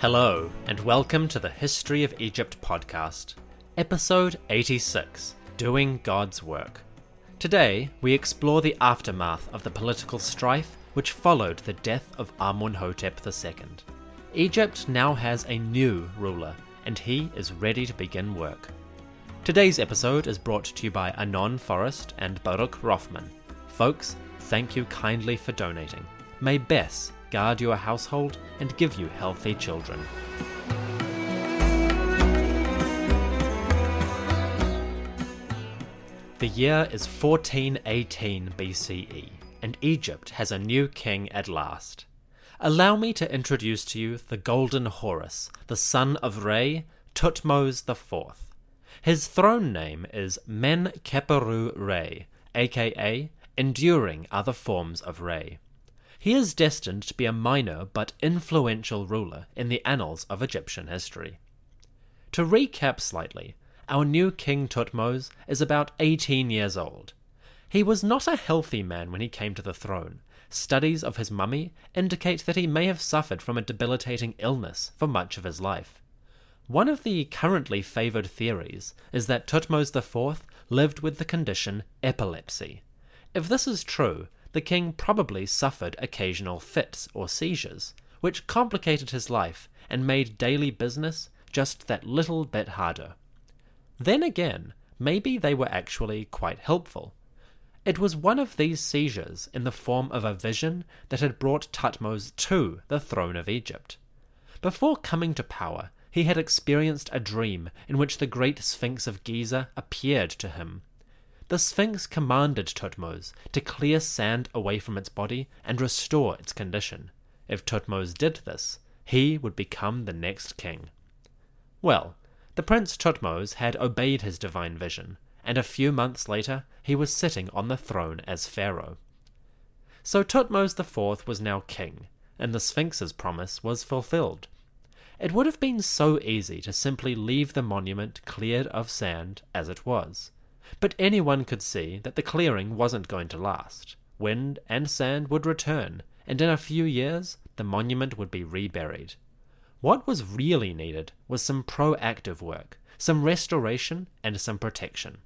Hello, and welcome to the History of Egypt podcast, episode 86 Doing God's Work. Today, we explore the aftermath of the political strife which followed the death of Amenhotep II. Egypt now has a new ruler, and he is ready to begin work. Today's episode is brought to you by Anon Forrest and Baruch Rothman. Folks, thank you kindly for donating. May Bes guard your household and give you healthy children. The year is 1418 BCE, and Egypt has a new king at last. Allow me to introduce to you the Golden Horus, the son of Re, Thutmose IV. His throne name is Men Keperu Re, aka Enduring Other Forms of Re. He is destined to be a minor but influential ruler in the annals of Egyptian history. To recap slightly, our new King Thutmose is about 18 years old. He was not a healthy man when he came to the throne. Studies of his mummy indicate that he may have suffered from a debilitating illness for much of his life. One of the currently favored theories is that Thutmose IV lived with the condition epilepsy. If this is true, the king probably suffered occasional fits or seizures, which complicated his life and made daily business just that little bit harder. Then again, maybe they were actually quite helpful. It was one of these seizures in the form of a vision that had brought Thutmose to the throne of Egypt. Before coming to power, he had experienced a dream in which the great Sphinx of Giza appeared to him. The Sphinx commanded Thutmose to clear sand away from its body and restore its condition. If Thutmose did this, he would become the next king. Well, the Prince Thutmose had obeyed his divine vision, and a few months later he was sitting on the throne as pharaoh. So Thutmose IV was now king, and the Sphinx's promise was fulfilled. It would have been so easy to simply leave the monument cleared of sand as it was. But anyone could see that the clearing wasn't going to last. Wind and sand would return, and in a few years the monument would be reburied. What was really needed was some proactive work, some restoration, and some protection.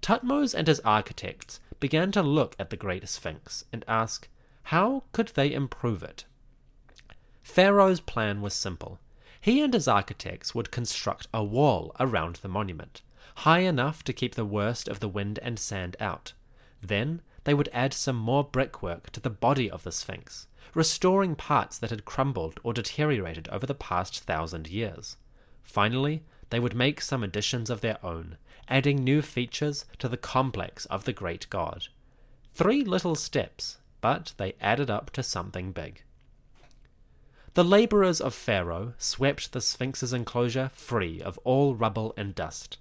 Thutmose and his architects began to look at the Great Sphinx and ask, how could they improve it? Pharaoh's plan was simple. He and his architects would construct a wall around the monument, high enough to keep the worst of the wind and sand out. Then they would add some more brickwork to the body of the Sphinx, restoring parts that had crumbled or deteriorated over the past thousand years. Finally, they would make some additions of their own, adding new features to the complex of the great god. Three little steps, but they added up to something big. The laborers of Pharaoh swept the Sphinx's enclosure free of all rubble and dust.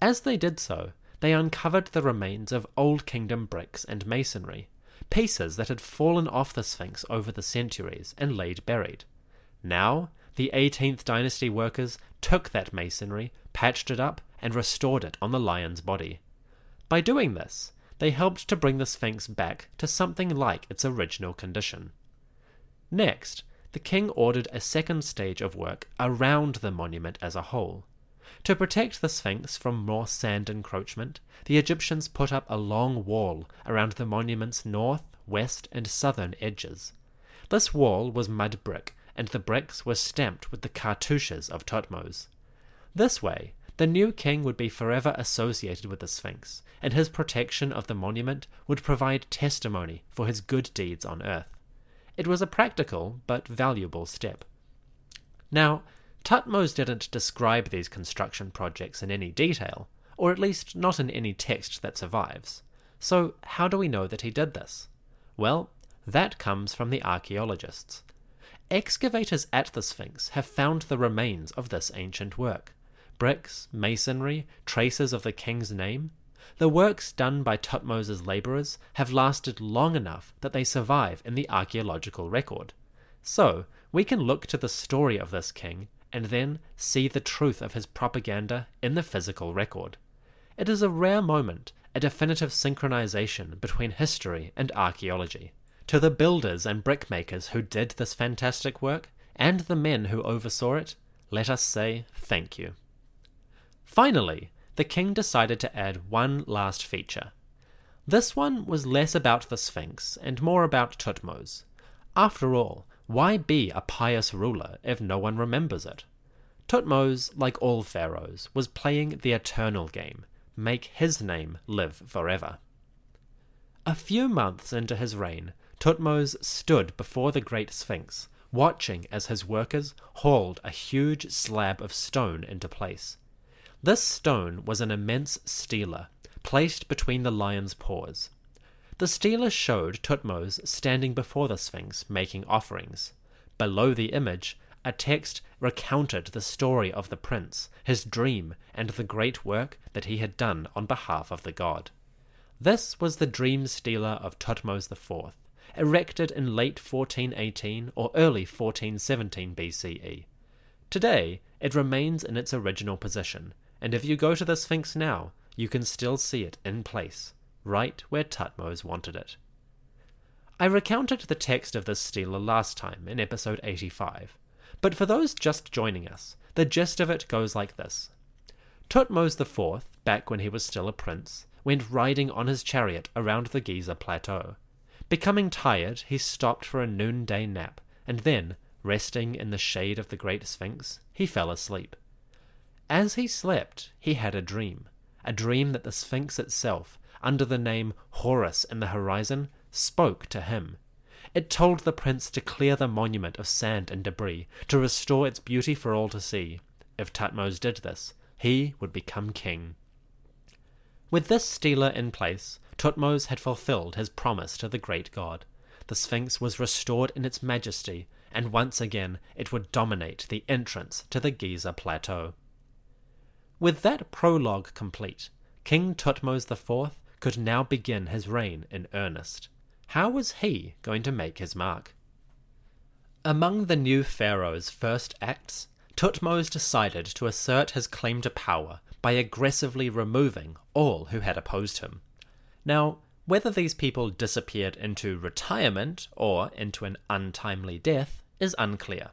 As they did so, they uncovered the remains of Old Kingdom bricks and masonry, pieces that had fallen off the Sphinx over the centuries and laid buried. Now, the 18th dynasty workers took that masonry, patched it up, and restored it on the lion's body. By doing this, they helped to bring the Sphinx back to something like its original condition. Next, the king ordered a second stage of work around the monument as a whole. To protect the Sphinx from more sand encroachment, the Egyptians put up a long wall around the monument's north, west, and southern edges. This wall was mud brick, and the bricks were stamped with the cartouches of Thutmose. This way, The new king would be forever associated with the Sphinx, and his protection of the monument would provide testimony for his good deeds on earth. It was a practical but valuable step. Now, Thutmose didn't describe these construction projects in any detail, or at least not in any text that survives. So, how do we know that he did this? Well, that comes from the archaeologists. Excavators at the Sphinx have found the remains of this ancient work bricks, masonry, traces of the king's name. The works done by Thutmose's labourers have lasted long enough that they survive in the archaeological record. So, we can look to the story of this king and then see the truth of his propaganda in the physical record. It is a rare moment, a definitive synchronization between history and archaeology. To the builders and brickmakers who did this fantastic work, and the men who oversaw it, let us say thank you. Finally, the king decided to add one last feature. This one was less about the Sphinx and more about Thutmose. After all, why be a pious ruler if no one remembers it? Thutmose, like all pharaohs, was playing the eternal game make his name live forever. A few months into his reign, Thutmose stood before the great Sphinx, watching as his workers hauled a huge slab of stone into place. This stone was an immense stela, placed between the lion's paws. The stela showed Thutmose standing before the Sphinx making offerings. Below the image, a text recounted the story of the prince, his dream, and the great work that he had done on behalf of the god. This was the dream stela of Thutmose IV, erected in late 1418 or early 1417 BCE. Today, it remains in its original position, and if you go to the Sphinx now, you can still see it in place, right where Thutmose wanted it. I recounted the text of this stela last time in episode 85, but for those just joining us, the gist of it goes like this. Thutmose IV, back when he was still a prince, went riding on his chariot around the Giza plateau. Becoming tired, he stopped for a noonday nap, and then, resting in the shade of the great Sphinx, he fell asleep. As he slept, he had a dream, a dream that the Sphinx itself, under the name Horus in the horizon, spoke to him. It told the prince to clear the monument of sand and debris, to restore its beauty for all to see. If Thutmose did this, he would become king. With this stela in place, Thutmose had fulfilled his promise to the great god. The Sphinx was restored in its majesty, and once again it would dominate the entrance to the Giza plateau. With that prologue complete, King Thutmose IV could now begin his reign in earnest. How was he going to make his mark? Among the new pharaoh's first acts, Thutmose decided to assert his claim to power by aggressively removing all who had opposed him. Now, whether these people disappeared into retirement or into an untimely death is unclear.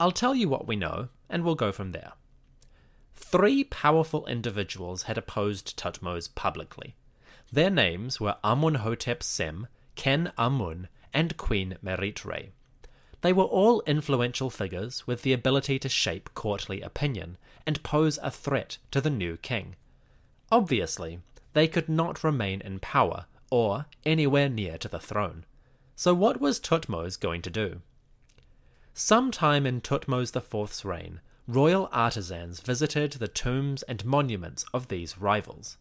I'll tell you what we know, and we'll go from there. Three powerful individuals had opposed Thutmose publicly. Their names were Amenhotep Sem, Ken Amun, and Queen Meritre. They were all influential figures with the ability to shape courtly opinion and pose a threat to the new king. Obviously, they could not remain in power or anywhere near to the throne. So, what was Thutmose going to do? Sometime in Thutmose IV's reign, royal artisans visited the tombs and monuments of these rivals.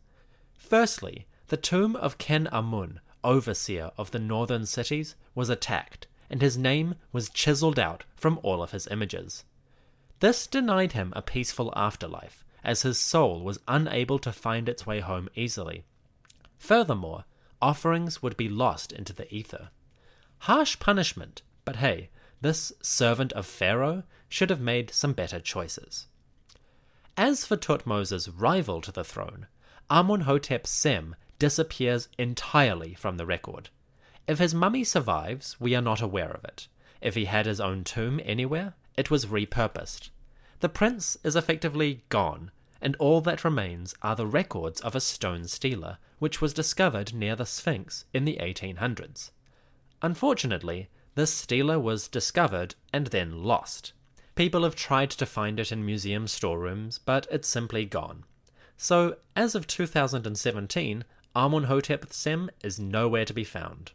Firstly, the tomb of Ken Amun, overseer of the northern cities, was attacked, and his name was chiseled out from all of his images. This denied him a peaceful afterlife, as his soul was unable to find its way home easily. Furthermore, offerings would be lost into the ether. Harsh punishment, but hey, this servant of Pharaoh should have made some better choices. As for Thutmose's rival to the throne, Amenhotep Sem disappears entirely from the record. If his mummy survives, we are not aware of it. If he had his own tomb anywhere, it was repurposed. The prince is effectively gone, and all that remains are the records of a stone stela, which was discovered near the Sphinx in the 1800s. Unfortunately, this stela was discovered and then lost. People have tried to find it in museum storerooms, but it's simply gone. So, as of 2017, Amenhotep Sem is nowhere to be found.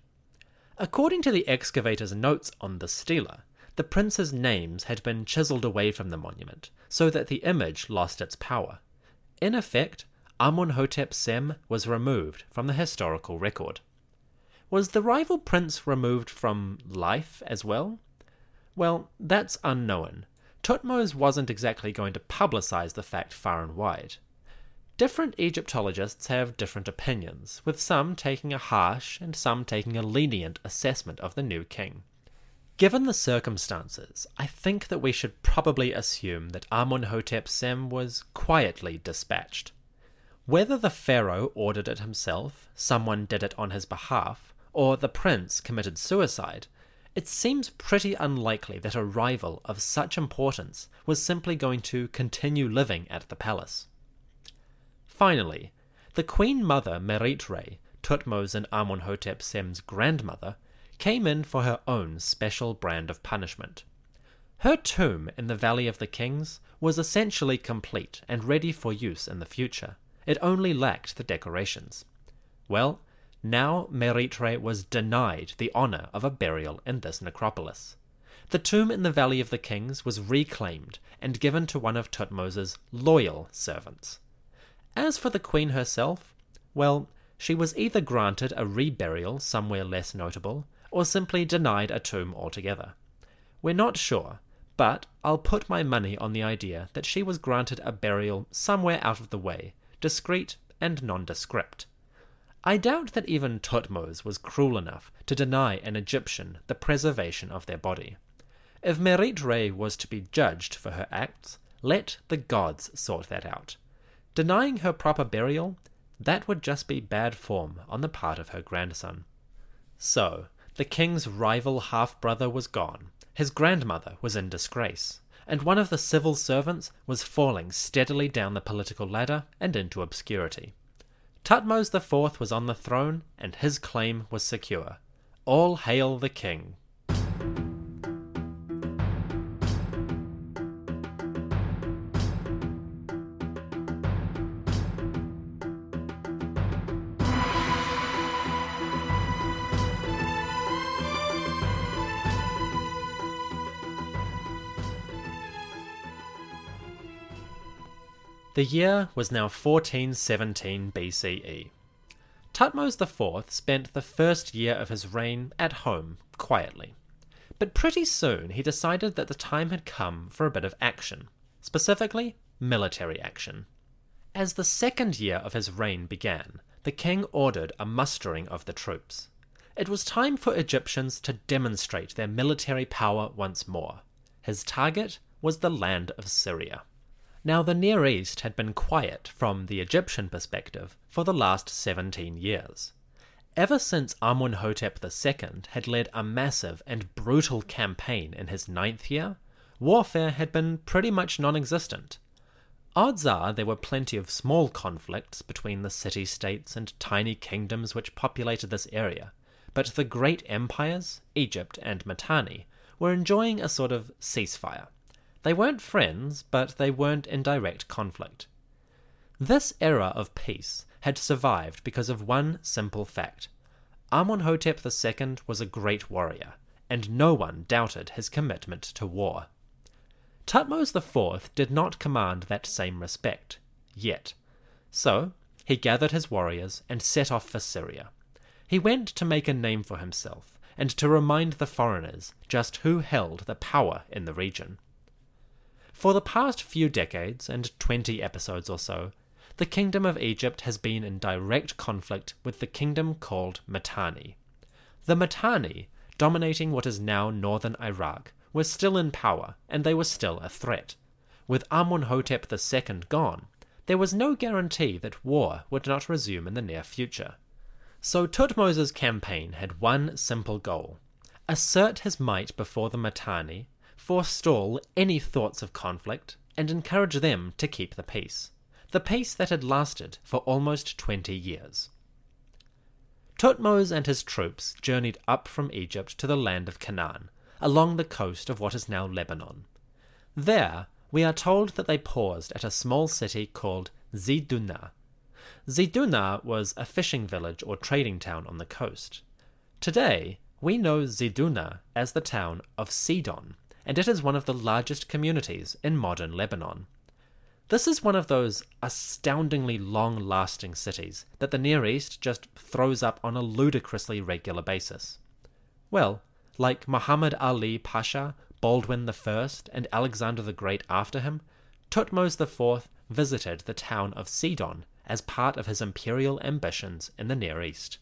According to the excavator's notes on the stela, the prince's names had been chiseled away from the monument, so that the image lost its power. In effect, Amenhotep Sem was removed from the historical record. Was the rival prince removed from life as well? Well, that's unknown. Thutmose wasn't exactly going to publicize the fact far and wide. Different Egyptologists have different opinions, with some taking a harsh and some taking a lenient assessment of the new king. Given the circumstances, I think that we should probably assume that Amenhotep Sem was quietly dispatched. Whether the pharaoh ordered it himself, someone did it on his behalf, or the prince committed suicide, it seems pretty unlikely that a rival of such importance was simply going to continue living at the palace. Finally, the Queen Mother Meritre, Thutmose and Amenhotep Sem's grandmother, came in for her own special brand of punishment. Her tomb in the Valley of the Kings was essentially complete and ready for use in the future. It only lacked the decorations. Well, now Meritre was denied the honor of a burial in this necropolis. The tomb in the Valley of the Kings was reclaimed and given to one of Thutmose's loyal servants. As for the queen herself, well, she was either granted a reburial somewhere less notable, or simply denied a tomb altogether. We're not sure, but I'll put my money on the idea that she was granted a burial somewhere out of the way, discreet and nondescript. I doubt that even Thutmose was cruel enough to deny an Egyptian the preservation of their body. If Merit was to be judged for her acts, let the gods sort that out. Denying her proper burial, that would just be bad form on the part of her grandson. So, the king's rival half brother was gone, his grandmother was in disgrace, and one of the civil servants was falling steadily down the political ladder and into obscurity. Thutmose IV was on the throne, and his claim was secure. All hail the king! The year was now 1417 BCE. Thutmose IV spent the first year of his reign at home, quietly. But pretty soon he decided that the time had come for a bit of action, specifically military action. As the second year of his reign began, the king ordered a mustering of the troops. It was time for Egyptians to demonstrate their military power once more. His target was the land of Syria. Now, the Near East had been quiet from the Egyptian perspective for the last 17 years. Ever since Amenhotep II had led a massive and brutal campaign in his ninth year, warfare had been pretty much non existent. Odds are there were plenty of small conflicts between the city states and tiny kingdoms which populated this area, but the great empires, Egypt and Mitanni, were enjoying a sort of ceasefire. They weren't friends, but they weren't in direct conflict. This era of peace had survived because of one simple fact. Amenhotep II was a great warrior, and no one doubted his commitment to war. Thutmose IV did not command that same respect, yet. So, he gathered his warriors and set off for Syria. He went to make a name for himself, and to remind the foreigners just who held the power in the region. For the past few decades and 20 episodes or so, the Kingdom of Egypt has been in direct conflict with the kingdom called Mitanni. The Mitanni, dominating what is now northern Iraq, were still in power and they were still a threat. With Amenhotep II gone, there was no guarantee that war would not resume in the near future. So Thutmose's campaign had one simple goal assert his might before the Mitanni forestall any thoughts of conflict, and encourage them to keep the peace. The peace that had lasted for almost twenty years. Thutmose and his troops journeyed up from Egypt to the land of Canaan, along the coast of what is now Lebanon. There, we are told that they paused at a small city called Ziduna. Ziduna was a fishing village or trading town on the coast. Today, we know Ziduna as the town of Sidon, and it is one of the largest communities in modern Lebanon. This is one of those astoundingly long lasting cities that the Near East just throws up on a ludicrously regular basis. Well, like Muhammad Ali Pasha, Baldwin I, and Alexander the Great after him, Thutmose IV visited the town of Sidon as part of his imperial ambitions in the Near East.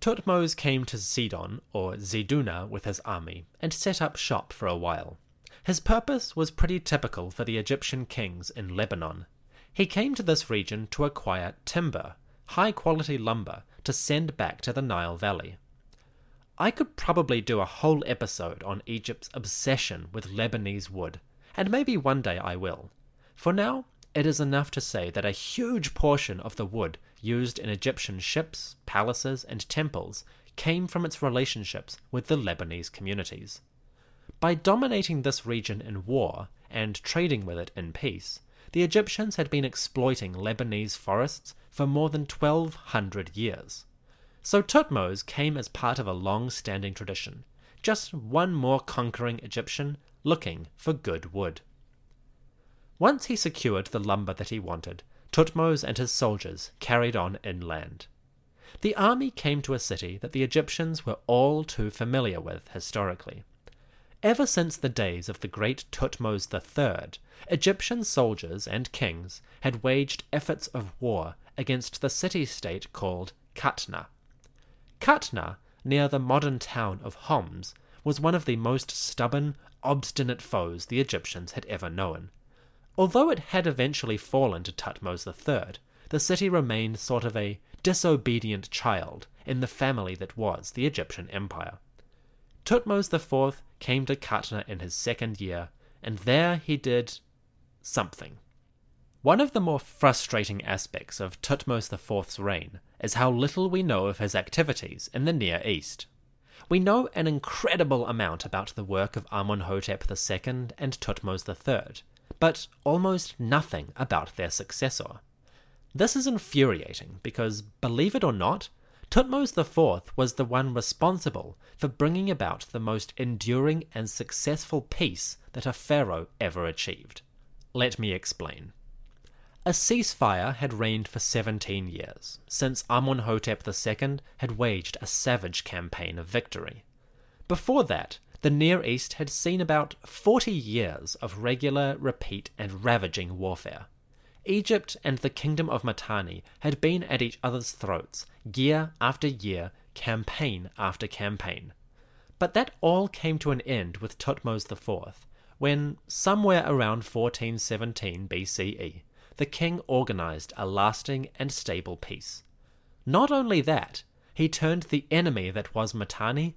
Thutmose came to Sidon, or Ziduna, with his army and set up shop for a while. His purpose was pretty typical for the Egyptian kings in Lebanon. He came to this region to acquire timber, high quality lumber, to send back to the Nile Valley. I could probably do a whole episode on Egypt's obsession with Lebanese wood, and maybe one day I will. For now, it is enough to say that a huge portion of the wood used in Egyptian ships, palaces, and temples came from its relationships with the Lebanese communities. By dominating this region in war and trading with it in peace, the Egyptians had been exploiting Lebanese forests for more than 1200 years. So Thutmose came as part of a long standing tradition, just one more conquering Egyptian looking for good wood. Once he secured the lumber that he wanted, Thutmose and his soldiers carried on inland. The army came to a city that the Egyptians were all too familiar with historically. Ever since the days of the great Thutmose III, Egyptian soldiers and kings had waged efforts of war against the city state called Katna. Katna, near the modern town of Homs, was one of the most stubborn, obstinate foes the Egyptians had ever known. Although it had eventually fallen to Thutmose III, the city remained sort of a disobedient child in the family that was the Egyptian Empire. Thutmose IV came to Katna in his second year, and there he did something. One of the more frustrating aspects of Thutmose IV's reign is how little we know of his activities in the Near East. We know an incredible amount about the work of Amenhotep II and Thutmose III, but almost nothing about their successor. This is infuriating because, believe it or not, Thutmose IV was the one responsible for bringing about the most enduring and successful peace that a pharaoh ever achieved. Let me explain. A ceasefire had reigned for 17 years, since Amenhotep II had waged a savage campaign of victory. Before that, the Near East had seen about 40 years of regular, repeat, and ravaging warfare. Egypt and the kingdom of Mitanni had been at each other's throats, year after year, campaign after campaign. But that all came to an end with Thutmose IV, when, somewhere around 1417 BCE, the king organized a lasting and stable peace. Not only that, he turned the enemy that was Mitanni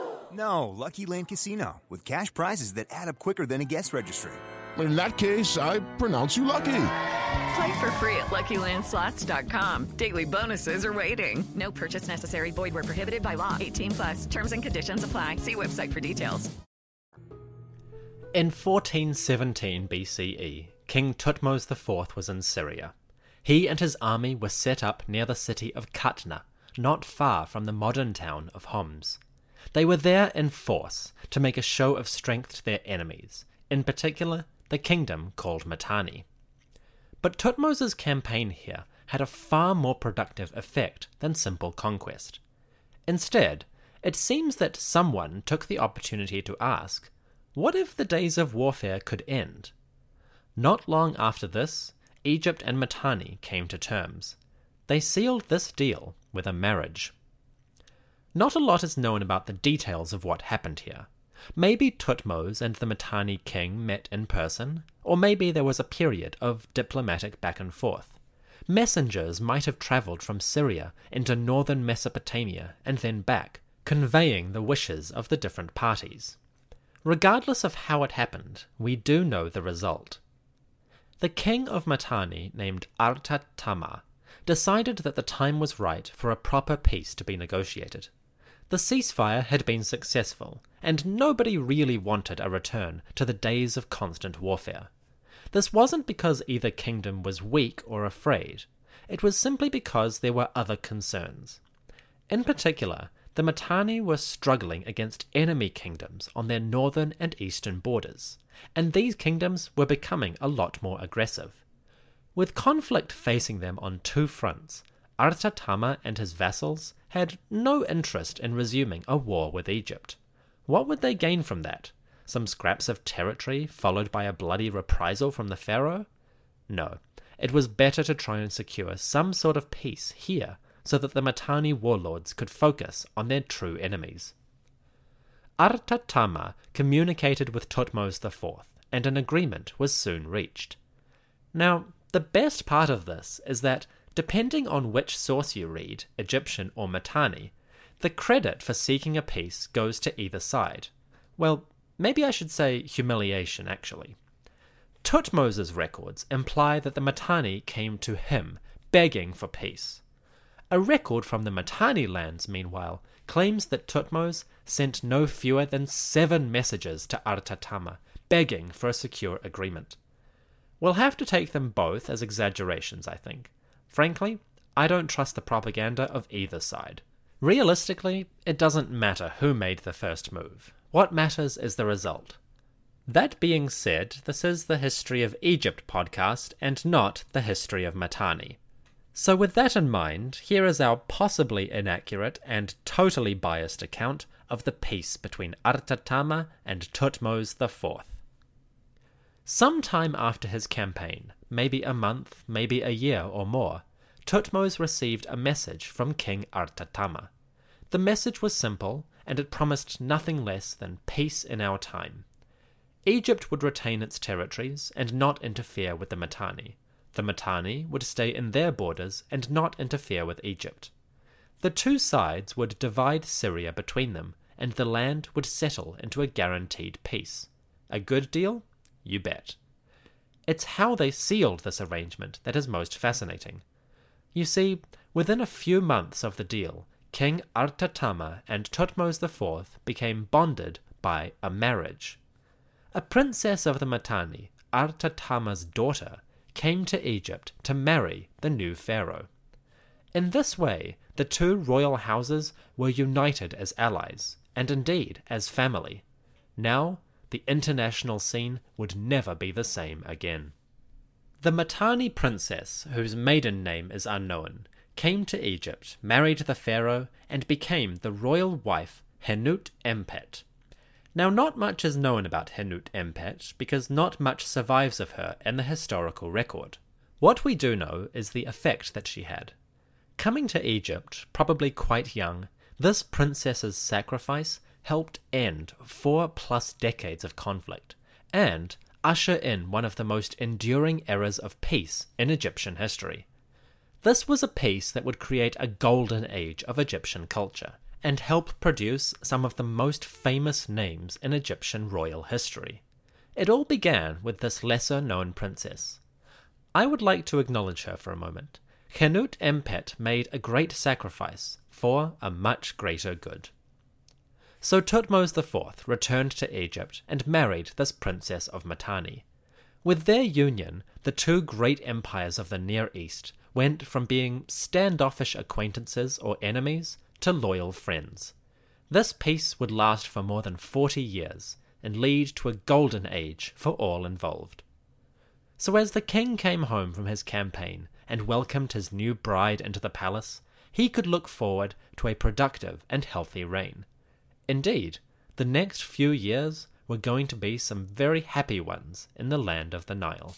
No, Lucky Land Casino, with cash prizes that add up quicker than a guest registry. In that case, I pronounce you lucky. Play for free at LuckyLandSlots.com. Daily bonuses are waiting. No purchase necessary. Void where prohibited by law. 18 plus. Terms and conditions apply. See website for details. In 1417 BCE, King Thutmose IV was in Syria. He and his army were set up near the city of Katna, not far from the modern town of Homs. They were there in force to make a show of strength to their enemies, in particular the kingdom called Mitanni. But Thutmose's campaign here had a far more productive effect than simple conquest. Instead, it seems that someone took the opportunity to ask, what if the days of warfare could end? Not long after this, Egypt and Mitanni came to terms. They sealed this deal with a marriage. Not a lot is known about the details of what happened here, Maybe Thutmose and the Mitanni king met in person, or maybe there was a period of diplomatic back and forth. Messengers might have travelled from Syria into northern Mesopotamia and then back, conveying the wishes of the different parties. Regardless of how it happened, we do know the result. The king of Mitanni, named Artatama, decided that the time was right for a proper peace to be negotiated. The ceasefire had been successful, and nobody really wanted a return to the days of constant warfare. This wasn't because either kingdom was weak or afraid, it was simply because there were other concerns. In particular, the Mitanni were struggling against enemy kingdoms on their northern and eastern borders, and these kingdoms were becoming a lot more aggressive. With conflict facing them on two fronts, Artatama and his vassals had no interest in resuming a war with Egypt. What would they gain from that? Some scraps of territory followed by a bloody reprisal from the pharaoh? No, it was better to try and secure some sort of peace here so that the Mitanni warlords could focus on their true enemies. Artatama communicated with Thutmose IV, and an agreement was soon reached. Now, the best part of this is that, depending on which source you read, Egyptian or Mitanni, the credit for seeking a peace goes to either side. Well, maybe I should say humiliation, actually. Thutmose's records imply that the Mitanni came to him, begging for peace. A record from the Mitanni lands, meanwhile, claims that Thutmose sent no fewer than seven messages to Artatama, begging for a secure agreement. We'll have to take them both as exaggerations, I think. Frankly, I don't trust the propaganda of either side. Realistically, it doesn't matter who made the first move. What matters is the result. That being said, this is the History of Egypt podcast and not the History of Mitanni. So, with that in mind, here is our possibly inaccurate and totally biased account of the peace between Artatama and Thutmose IV. Some time after his campaign, maybe a month, maybe a year or more, Thutmose received a message from King Artatama. The message was simple, and it promised nothing less than peace in our time. Egypt would retain its territories and not interfere with the Mitanni. The Mitanni would stay in their borders and not interfere with Egypt. The two sides would divide Syria between them, and the land would settle into a guaranteed peace. A good deal? You bet. It's how they sealed this arrangement that is most fascinating. You see, within a few months of the deal, King Artatama and Thutmose IV became bonded by a marriage. A princess of the Mitanni, Artatama's daughter, came to Egypt to marry the new pharaoh. In this way, the two royal houses were united as allies, and indeed as family. Now the international scene would never be the same again. The Mitanni princess, whose maiden name is unknown, came to Egypt, married the pharaoh, and became the royal wife Henut Empet. Now, not much is known about Henut Empet because not much survives of her in the historical record. What we do know is the effect that she had. Coming to Egypt, probably quite young, this princess's sacrifice helped end four plus decades of conflict and usher in one of the most enduring eras of peace in Egyptian history. This was a peace that would create a golden age of Egyptian culture and help produce some of the most famous names in Egyptian royal history. It all began with this lesser known princess. I would like to acknowledge her for a moment. Henut Empet made a great sacrifice for a much greater good. So Thutmose IV returned to Egypt and married this princess of Mitanni. With their union, the two great empires of the Near East went from being standoffish acquaintances or enemies to loyal friends. This peace would last for more than 40 years and lead to a golden age for all involved. So, as the king came home from his campaign and welcomed his new bride into the palace, he could look forward to a productive and healthy reign. Indeed, the next few years were going to be some very happy ones in the land of the Nile.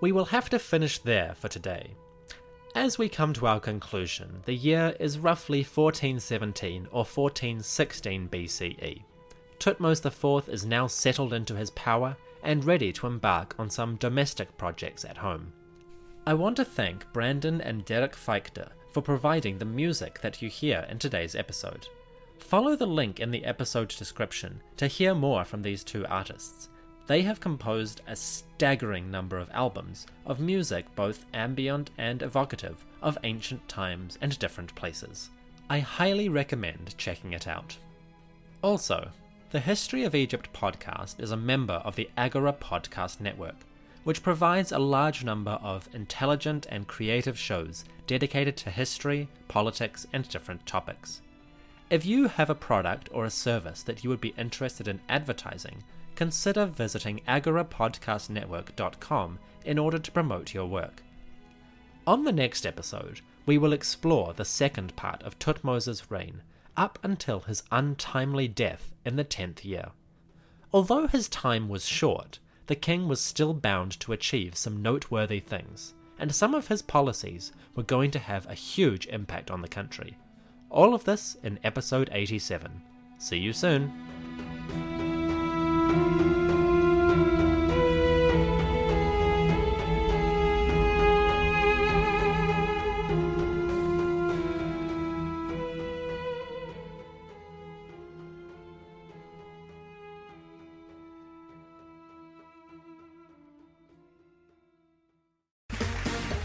We will have to finish there for today. As we come to our conclusion, the year is roughly 1417 or 1416 BCE. Thutmose IV is now settled into his power and ready to embark on some domestic projects at home. I want to thank Brandon and Derek Fiechter for providing the music that you hear in today's episode. Follow the link in the episode description to hear more from these two artists. They have composed a staggering number of albums of music both ambient and evocative of ancient times and different places. I highly recommend checking it out. Also, the History of Egypt podcast is a member of the Agora Podcast Network, which provides a large number of intelligent and creative shows dedicated to history, politics, and different topics. If you have a product or a service that you would be interested in advertising, consider visiting agorapodcastnetwork.com in order to promote your work. On the next episode, we will explore the second part of Thutmose's reign up until his untimely death in the tenth year. Although his time was short, the king was still bound to achieve some noteworthy things, and some of his policies were going to have a huge impact on the country. All of this in episode 87. See you soon.